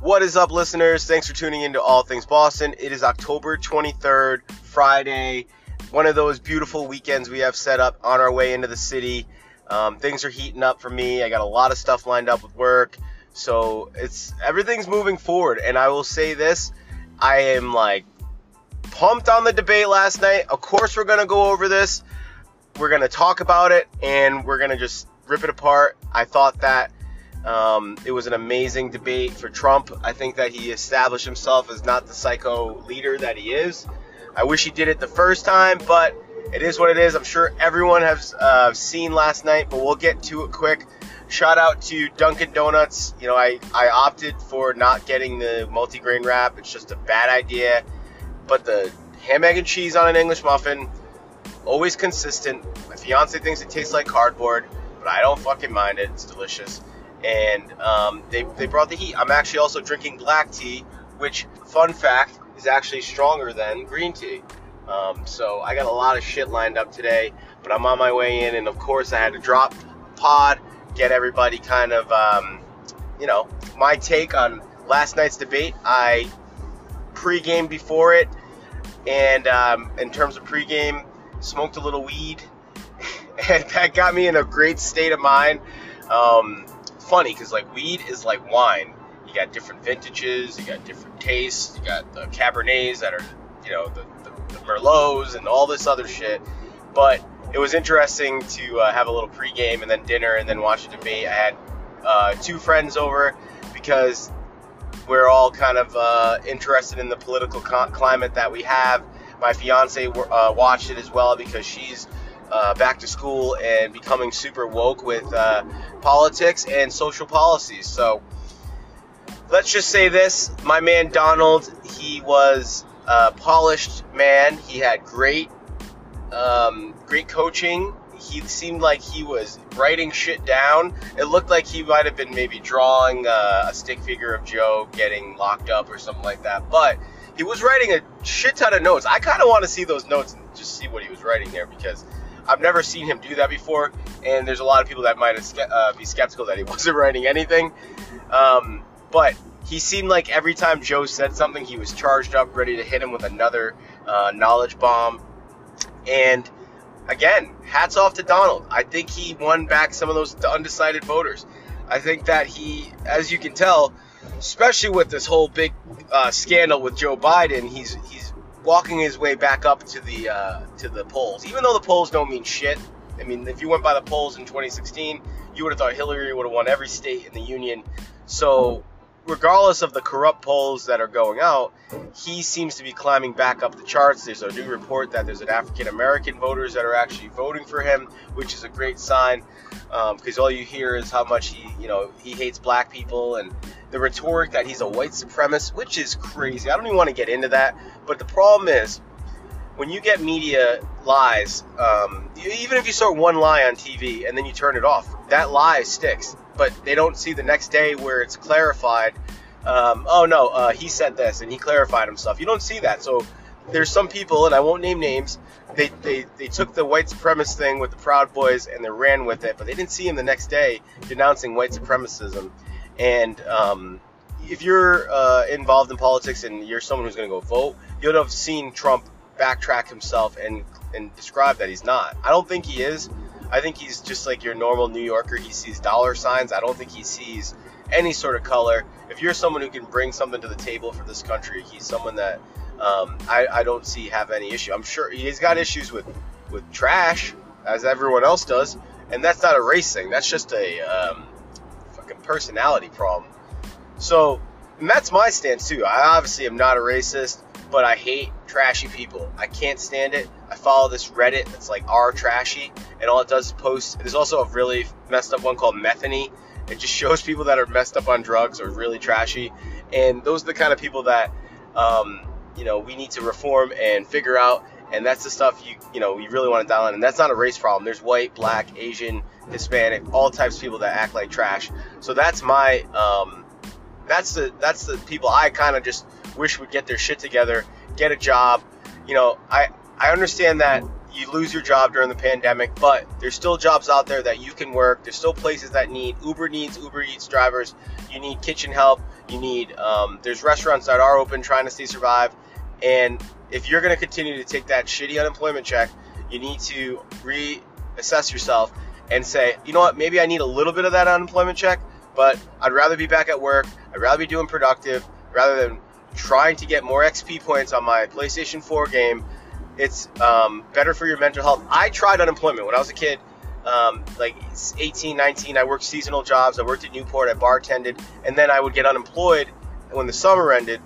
What is up, listeners? Thanks for tuning in to All Things Boston. It is October 23rd, Friday, one of those beautiful weekends we have set up on our way into the city. Um, things are heating up for me. I got a lot of stuff lined up with work, so it's everything's moving forward. And I will say this: I am like pumped on the debate last night. Of course, we're gonna go over this. We're gonna talk about it, and we're gonna just rip it apart. I thought that um, it was an amazing debate for Trump. I think that he established himself as not the psycho leader that he is. I wish he did it the first time, but it is what it is. I'm sure everyone has uh, seen last night, but we'll get to it quick. Shout out to Dunkin' Donuts. You know, I, I opted for not getting the multigrain wrap. It's just a bad idea. But the ham, egg, and cheese on an English muffin, always consistent. My fiance thinks it tastes like cardboard, but I don't fucking mind it. It's delicious and um, they, they brought the heat. I'm actually also drinking black tea, which, fun fact, is actually stronger than green tea. Um, so I got a lot of shit lined up today, but I'm on my way in, and of course I had to drop pod, get everybody kind of, um, you know, my take on last night's debate. I pre-game before it, and um, in terms of pre-game, smoked a little weed, and that got me in a great state of mind. Um, funny because like weed is like wine. You got different vintages, you got different tastes, you got the Cabernets that are, you know, the, the, the Merlots and all this other shit. But it was interesting to uh, have a little pregame and then dinner and then watch the debate. I had uh, two friends over because we're all kind of uh, interested in the political climate that we have. My fiance uh, watched it as well because she's uh, back to school and becoming super woke with uh, politics and social policies. So let's just say this my man Donald, he was a polished man. He had great, um, great coaching. He seemed like he was writing shit down. It looked like he might have been maybe drawing uh, a stick figure of Joe getting locked up or something like that. But he was writing a shit ton of notes. I kind of want to see those notes and just see what he was writing there because I've never seen him do that before, and there's a lot of people that might uh, be skeptical that he wasn't writing anything. Um, but he seemed like every time Joe said something, he was charged up, ready to hit him with another uh, knowledge bomb. And again, hats off to Donald. I think he won back some of those undecided voters. I think that he, as you can tell, especially with this whole big uh, scandal with Joe Biden, he's he's walking his way back up to the uh, to the polls. Even though the polls don't mean shit. I mean, if you went by the polls in 2016, you would have thought Hillary would have won every state in the union. So, regardless of the corrupt polls that are going out, he seems to be climbing back up the charts. There's a new report that there's an African American voters that are actually voting for him, which is a great sign because um, all you hear is how much he, you know, he hates black people and the rhetoric that he's a white supremacist, which is crazy. I don't even want to get into that. But the problem is, when you get media lies, um, even if you saw one lie on TV and then you turn it off, that lie sticks. But they don't see the next day where it's clarified. Um, oh no, uh, he said this and he clarified himself. You don't see that. So there's some people, and I won't name names. They, they, they took the white supremacist thing with the Proud Boys and they ran with it, but they didn't see him the next day denouncing white supremacism. And um, if you're uh, involved in politics and you're someone who's going to go vote, you'd have seen Trump backtrack himself and and describe that he's not. I don't think he is. I think he's just like your normal New Yorker. He sees dollar signs. I don't think he sees any sort of color. If you're someone who can bring something to the table for this country, he's someone that um, I, I don't see have any issue. I'm sure he's got issues with with trash, as everyone else does, and that's not a race thing. That's just a um, fucking personality problem. So, and that's my stance too. I obviously am not a racist, but I hate trashy people. I can't stand it. I follow this Reddit that's like R trashy, and all it does is post. There's also a really messed up one called Methany. It just shows people that are messed up on drugs or really trashy, and those are the kind of people that, um, you know, we need to reform and figure out. And that's the stuff you you know you really want to dial in. And that's not a race problem. There's white, black, Asian, Hispanic, all types of people that act like trash. So that's my um, that's the that's the people I kind of just wish would get their shit together, get a job. You know, I I understand that you lose your job during the pandemic, but there's still jobs out there that you can work. There's still places that need Uber needs Uber Eats drivers. You need kitchen help. You need um, there's restaurants that are open trying to stay survive. And if you're going to continue to take that shitty unemployment check, you need to reassess yourself and say, you know what, maybe I need a little bit of that unemployment check, but I'd rather be back at work. I'd rather be doing productive rather than trying to get more XP points on my PlayStation 4 game it's um, better for your mental health. I tried unemployment when I was a kid, um, like 18, 19. I worked seasonal jobs. I worked at Newport. I bartended, and then I would get unemployed when the summer ended.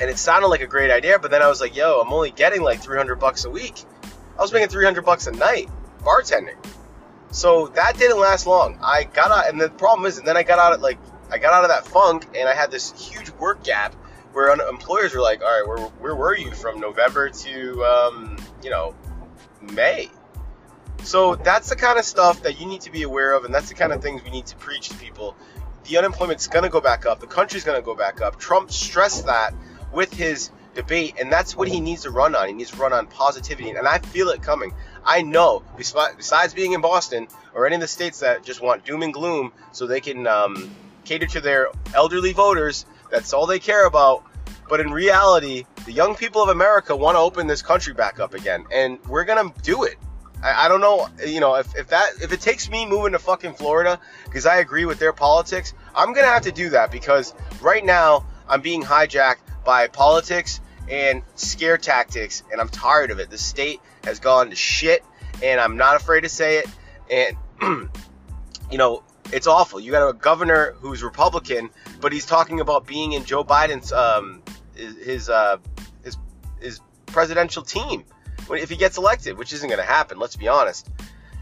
And it sounded like a great idea, but then I was like, "Yo, I'm only getting like 300 bucks a week. I was making 300 bucks a night bartending." So that didn't last long. I got out, and the problem is, and then I got out of like I got out of that funk, and I had this huge work gap where employers were like, all right, where, where were you from November to, um, you know, May? So that's the kind of stuff that you need to be aware of, and that's the kind of things we need to preach to people. The unemployment's going to go back up. The country's going to go back up. Trump stressed that with his debate, and that's what he needs to run on. He needs to run on positivity, and I feel it coming. I know, besides being in Boston or any of the states that just want doom and gloom so they can um, cater to their elderly voters, that's all they care about. But in reality, the young people of America want to open this country back up again, and we're gonna do it. I, I don't know, you know, if, if that if it takes me moving to fucking Florida because I agree with their politics, I'm gonna have to do that because right now I'm being hijacked by politics and scare tactics, and I'm tired of it. The state has gone to shit, and I'm not afraid to say it. And you know, it's awful. You got a governor who's Republican, but he's talking about being in Joe Biden's um, his uh, his his presidential team if he gets elected, which isn't going to happen. Let's be honest.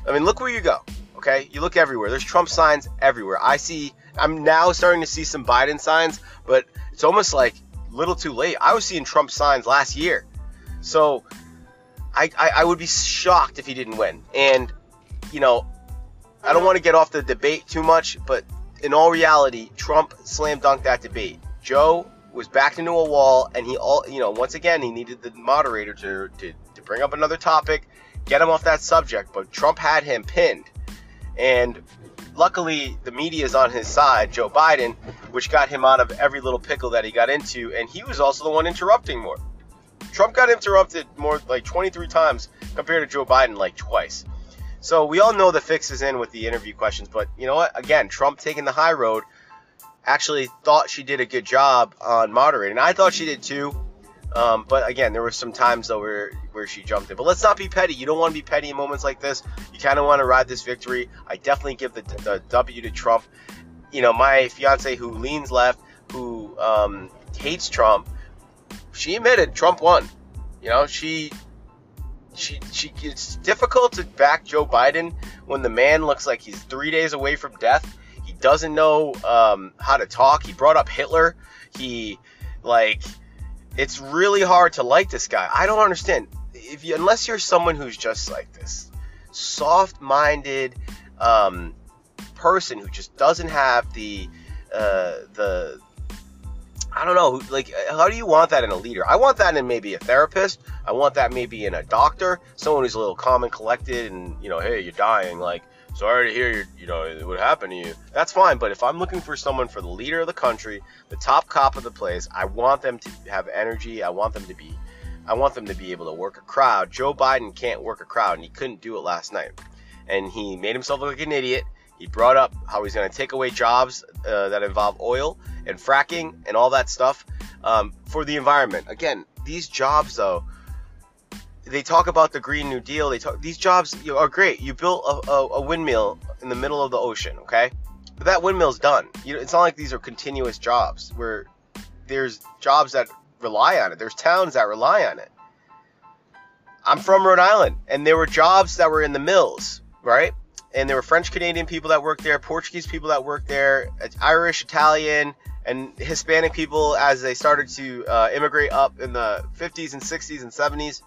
I mean, look where you go. Okay, you look everywhere. There's Trump signs everywhere. I see. I'm now starting to see some Biden signs, but it's almost like a little too late. I was seeing Trump signs last year, so I, I, I would be shocked if he didn't win. And you know, I don't want to get off the debate too much, but in all reality, Trump slam dunked that debate. Joe was backed into a wall, and he all you know once again he needed the moderator to, to to bring up another topic, get him off that subject. But Trump had him pinned, and luckily the media is on his side, Joe Biden, which got him out of every little pickle that he got into, and he was also the one interrupting more. Trump got interrupted more like 23 times compared to Joe Biden like twice. So we all know the fix is in with the interview questions, but you know what? Again, Trump taking the high road. Actually, thought she did a good job on moderating. I thought she did too. Um, but again, there were some times though where where she jumped in. But let's not be petty. You don't want to be petty in moments like this. You kind of want to ride this victory. I definitely give the, the W to Trump. You know, my fiance who leans left, who um, hates Trump, she admitted Trump won. You know, she she, she it's difficult to back Joe Biden when the man looks like he's three days away from death. He doesn't know um, how to talk. He brought up Hitler. He like it's really hard to like this guy. I don't understand if you unless you're someone who's just like this soft-minded um, person who just doesn't have the uh, the I don't know, like, uh, how do you want that in a leader? I want that in maybe a therapist. I want that maybe in a doctor, someone who's a little calm and collected, and you know, hey, you're dying, like, sorry to hear, you know, what happened to you. That's fine. But if I'm looking for someone for the leader of the country, the top cop of the place, I want them to have energy. I want them to be, I want them to be able to work a crowd. Joe Biden can't work a crowd, and he couldn't do it last night, and he made himself look like an idiot. He brought up how he's going to take away jobs uh, that involve oil and fracking and all that stuff um, for the environment. Again, these jobs though, they talk about the Green New Deal. They talk these jobs are great. You built a, a, a, windmill in the middle of the ocean, okay? But that windmill's done. You know, it's not like these are continuous jobs where there's jobs that rely on it. There's towns that rely on it. I'm from Rhode Island, and there were jobs that were in the mills, right? And there were French Canadian people that worked there, Portuguese people that worked there, Irish, Italian, and Hispanic people as they started to uh, immigrate up in the 50s and 60s and 70s.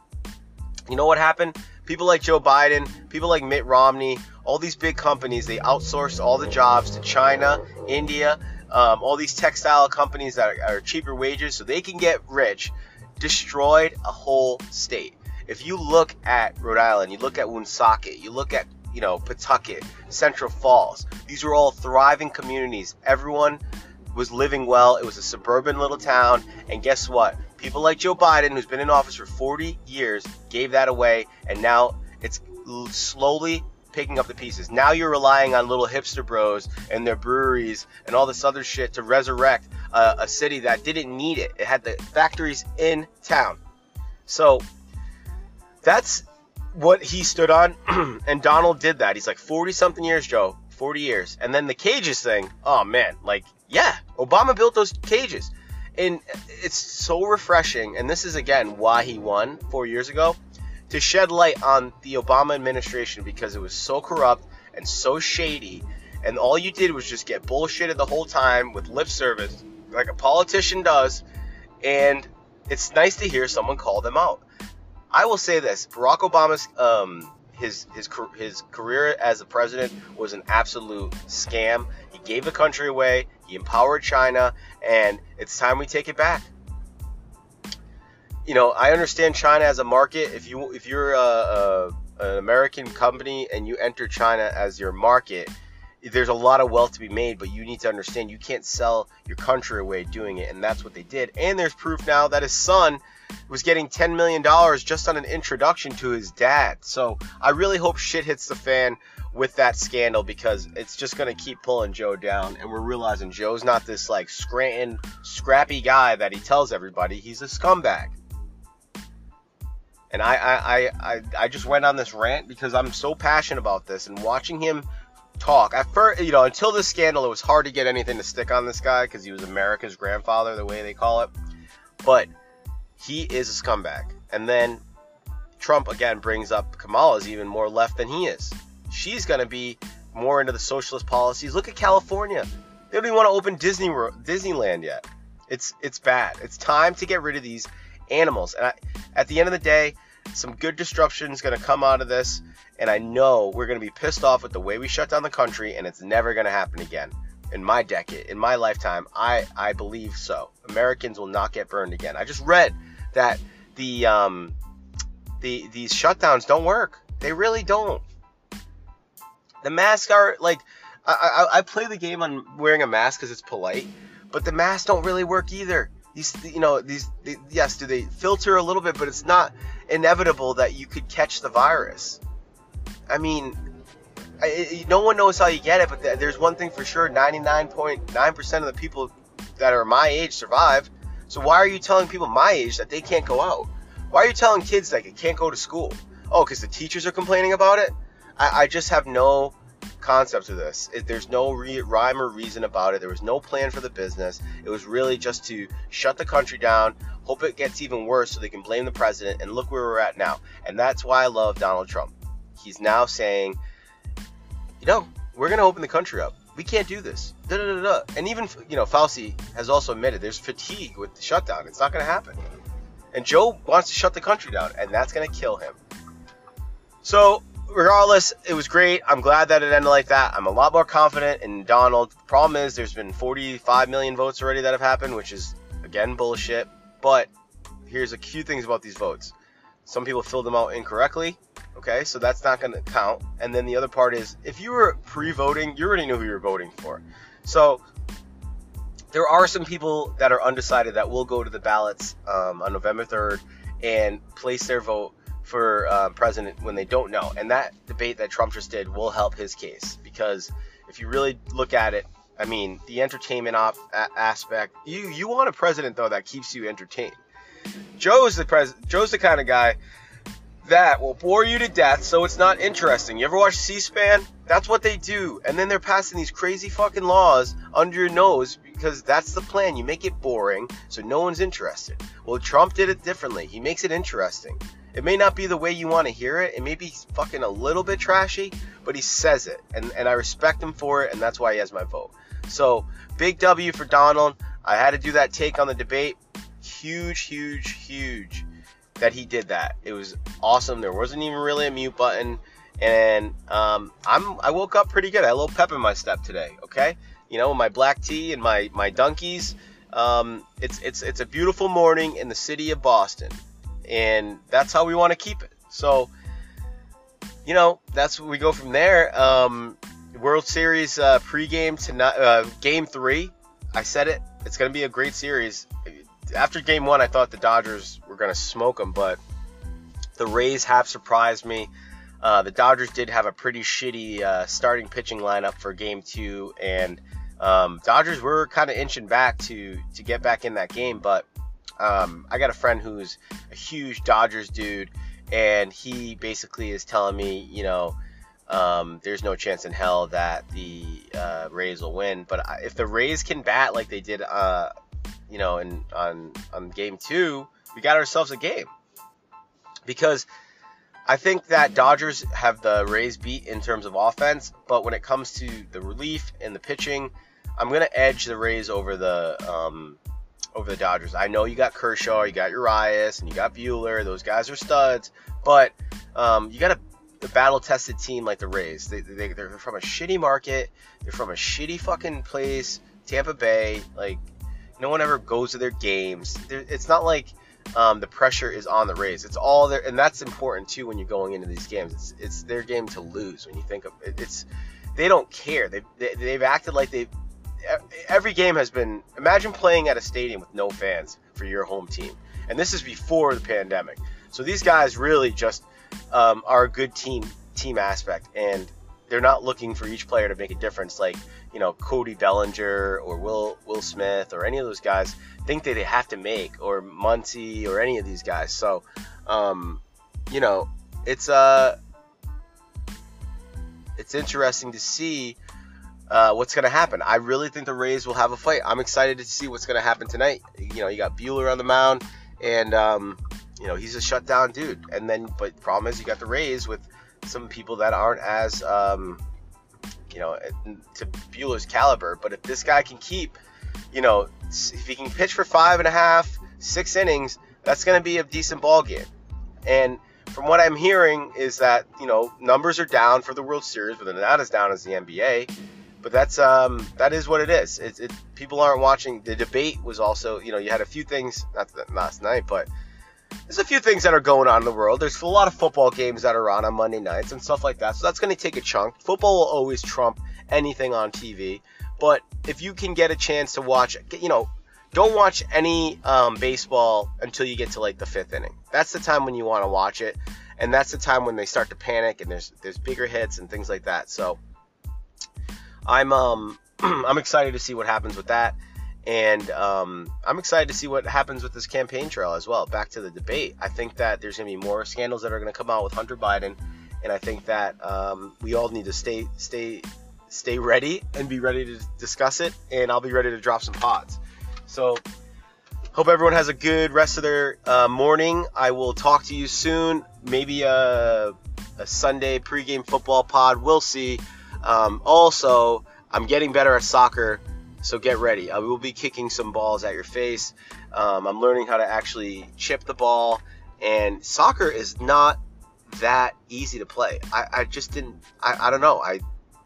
You know what happened? People like Joe Biden, people like Mitt Romney, all these big companies, they outsourced all the jobs to China, India, um, all these textile companies that are, are cheaper wages so they can get rich, destroyed a whole state. If you look at Rhode Island, you look at Woonsocket, you look at you know Pawtucket, Central Falls. These were all thriving communities. Everyone was living well. It was a suburban little town, and guess what? People like Joe Biden, who's been in office for 40 years, gave that away, and now it's slowly picking up the pieces. Now you're relying on little hipster bros and their breweries and all this other shit to resurrect a, a city that didn't need it. It had the factories in town. So that's what he stood on, and Donald did that. He's like 40 something years, Joe. 40 years. And then the cages thing, oh man, like, yeah, Obama built those cages. And it's so refreshing. And this is, again, why he won four years ago to shed light on the Obama administration because it was so corrupt and so shady. And all you did was just get bullshitted the whole time with lip service, like a politician does. And it's nice to hear someone call them out. I will say this: Barack Obama's um, his his his career as a president was an absolute scam. He gave the country away. He empowered China, and it's time we take it back you know, I understand China as a market. If you if you're a, a, an American company and you enter China as your market, there's a lot of wealth to be made, but you need to understand you can't sell your country away doing it, and that's what they did. And there's proof now that his son was getting $10 million just on an introduction to his dad. So I really hope shit hits the fan with that scandal because it's just going to keep pulling Joe down. And we're realizing Joe's not this like Scranton, scrappy guy that he tells everybody. He's a scumbag. And I, I, I, I just went on this rant because I'm so passionate about this and watching him talk. At first, you know, until this scandal, it was hard to get anything to stick on this guy because he was America's grandfather, the way they call it. But he is a scumbag. And then Trump again brings up Kamala's even more left than he is. She's going to be more into the socialist policies. Look at California. They don't even want to open Disney World Disneyland yet. It's it's bad. It's time to get rid of these animals. And I, at the end of the day, some good disruption is going to come out of this, and I know we're going to be pissed off with the way we shut down the country, and it's never going to happen again. In my decade, in my lifetime, I, I believe so. Americans will not get burned again. I just read that the um, the these shutdowns don't work. They really don't. The masks are like I, I, I play the game on wearing a mask because it's polite, but the masks don't really work either these you know these they, yes do they filter a little bit but it's not inevitable that you could catch the virus i mean I, no one knows how you get it but there's one thing for sure 99.9% of the people that are my age survive so why are you telling people my age that they can't go out why are you telling kids that they can't go to school oh because the teachers are complaining about it I, I just have no concept of this. It, there's no re- rhyme or reason about it. There was no plan for the business. It was really just to shut the country down, hope it gets even worse so they can blame the president, and look where we're at now. And that's why I love Donald Trump. He's now saying, you know, we're going to open the country up. We can't do this. Da, da, da, and even, you know, Fauci has also admitted there's fatigue with the shutdown. It's not going to happen. And Joe wants to shut the country down, and that's going to kill him. So regardless, it was great. I'm glad that it ended like that. I'm a lot more confident in Donald. The problem is there's been 45 million votes already that have happened, which is again bullshit. But here's a few things about these votes. Some people filled them out incorrectly. Okay, so that's not going to count. And then the other part is if you were pre-voting, you already knew who you were voting for. So there are some people that are undecided that will go to the ballots um, on November 3rd and place their vote for uh, president when they don't know. And that debate that Trump just did will help his case because if you really look at it, I mean, the entertainment op- a- aspect. You you want a president though that keeps you entertained. Joe's the pres Joe's the kind of guy that will bore you to death so it's not interesting. You ever watch C-SPAN? That's what they do. And then they're passing these crazy fucking laws under your nose because that's the plan. You make it boring so no one's interested. Well, Trump did it differently. He makes it interesting. It may not be the way you want to hear it. It may be fucking a little bit trashy, but he says it. And, and I respect him for it, and that's why he has my vote. So, big W for Donald. I had to do that take on the debate. Huge, huge, huge that he did that. It was awesome. There wasn't even really a mute button. And um, I'm I woke up pretty good. I had a little pep in my step today. Okay, you know my black tea and my my donkeys. Um, it's it's it's a beautiful morning in the city of Boston and that's how we want to keep it. So, you know, that's what we go from there. Um, World Series uh, pregame tonight, uh, game three. I said it. It's going to be a great series. After game one, I thought the Dodgers were going to smoke them, but the Rays have surprised me. Uh, the Dodgers did have a pretty shitty uh, starting pitching lineup for game two, and um, Dodgers were kind of inching back to to get back in that game. But um, I got a friend who's a huge Dodgers dude, and he basically is telling me, you know, um, there's no chance in hell that the uh, Rays will win. But if the Rays can bat like they did, uh, you know, in on on game two, we got ourselves a game because I think that Dodgers have the Rays beat in terms of offense, but when it comes to the relief and the pitching, I'm gonna edge the Rays over the um, over the Dodgers. I know you got Kershaw, you got Urias, and you got Buehler. Those guys are studs, but um, you got a, a battle-tested team like the Rays. They, they, they're from a shitty market. They're from a shitty fucking place, Tampa Bay. Like no one ever goes to their games. It's not like um, the pressure is on the Rays. It's all there, and that's important too when you're going into these games. It's, it's their game to lose. When you think of it, it's they don't care. They, they they've acted like they've every game has been. Imagine playing at a stadium with no fans for your home team, and this is before the pandemic. So these guys really just um, are a good team team aspect, and they're not looking for each player to make a difference like you know Cody Bellinger or Will Will Smith or any of those guys think that they have to make or Muncy or any of these guys. So um, you know it's uh it's interesting to see uh, what's going to happen. I really think the Rays will have a fight. I'm excited to see what's going to happen tonight. You know, you got Buehler on the mound, and um, you know he's a shutdown dude. And then, but the problem is you got the Rays with some people that aren't as um, you know to Buehler's caliber. But if this guy can keep, you know, if he can pitch for five and a half, six innings, that's going to be a decent ball game. And from what I'm hearing is that you know numbers are down for the World Series, but they're not as down as the NBA. But that's um that is what it is. It, it people aren't watching. The debate was also you know you had a few things not last night, but there's a few things that are going on in the world. There's a lot of football games that are on on Monday nights and stuff like that. So that's going to take a chunk. Football will always trump anything on TV. But if you can get a chance to watch, you know, don't watch any um, baseball until you get to like the fifth inning. That's the time when you want to watch it, and that's the time when they start to panic and there's there's bigger hits and things like that. So I'm um I'm excited to see what happens with that. And um, I'm excited to see what happens with this campaign trail as well. Back to the debate, I think that there's going to be more scandals that are going to come out with Hunter Biden, and I think that um, we all need to stay stay stay ready and be ready to discuss it. And I'll be ready to drop some pods. So hope everyone has a good rest of their uh, morning. I will talk to you soon. Maybe a, a Sunday pregame football pod. We'll see. Um, also, I'm getting better at soccer, so get ready. I will be kicking some balls at your face. Um, I'm learning how to actually chip the ball, and soccer is not that easy to play. I, I just didn't. I, I don't know. I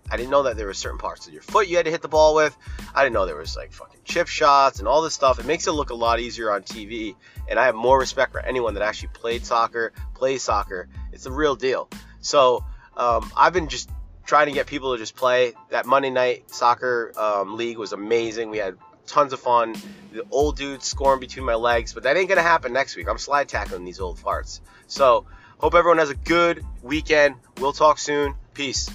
I didn't know that there were certain parts of your foot you had to hit the ball with. I didn't know there was like fucking chip shots and all this stuff. It makes it look a lot easier on TV, and I have more respect for anyone that actually played soccer, plays soccer. It's the real deal. So um, I've been just trying to get people to just play. That Monday night soccer um, league was amazing. We had tons of fun. The old dudes scoring between my legs, but that ain't gonna happen next week. I'm slide tackling these old farts. So hope everyone has a good weekend. We'll talk soon. Peace.